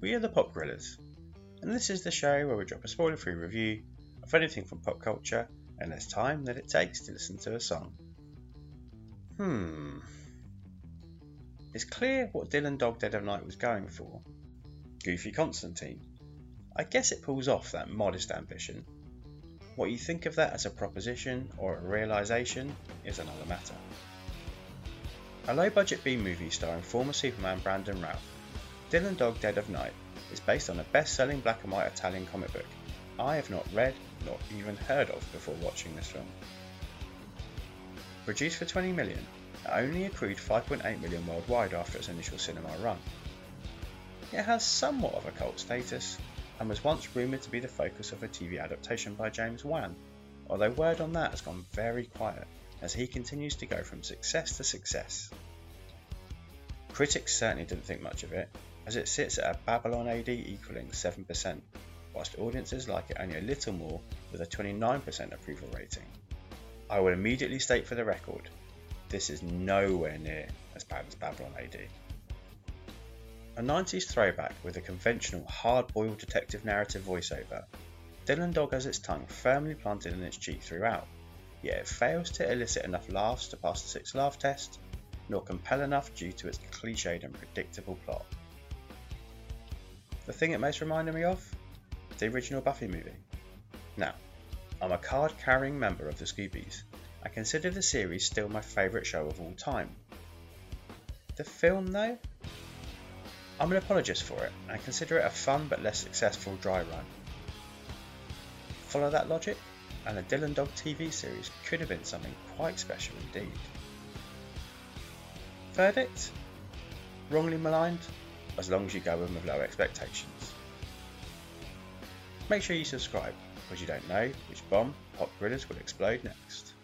We are the Pop Guerrillas, and this is the show where we drop a spoiler free review of anything from pop culture and less time than it takes to listen to a song. Hmm. It's clear what Dylan Dog Dead of Night was going for. Goofy Constantine. I guess it pulls off that modest ambition. What you think of that as a proposition or a realisation is another matter. A low budget B movie starring former Superman Brandon Routh, Dylan Dog Dead of Night is based on a best selling black and white Italian comic book I have not read nor even heard of before watching this film. Produced for 20 million, it only accrued 5.8 million worldwide after its initial cinema run. It has somewhat of a cult status and was once rumoured to be the focus of a TV adaptation by James Wan, although word on that has gone very quiet as he continues to go from success to success. Critics certainly didn't think much of it, as it sits at a Babylon AD equaling 7%, whilst audiences like it only a little more with a 29% approval rating. I will immediately state for the record, this is nowhere near as bad as Babylon AD. A 90s throwback with a conventional hard boiled detective narrative voiceover, Dylan Dog has its tongue firmly planted in its cheek throughout, yet it fails to elicit enough laughs to pass the six laugh test, nor compel enough due to its cliched and predictable plot. The thing it most reminded me of? The original Buffy movie. Now, I'm a card carrying member of the Scoobies. I consider the series still my favourite show of all time. The film, though? I'm an apologist for it, and consider it a fun but less successful dry run. Follow that logic? and the Dylan Dog TV series could have been something quite special indeed. Verdict? Wrongly maligned? As long as you go in with low expectations. Make sure you subscribe, because you don't know which bomb Pop Guerrillas will explode next.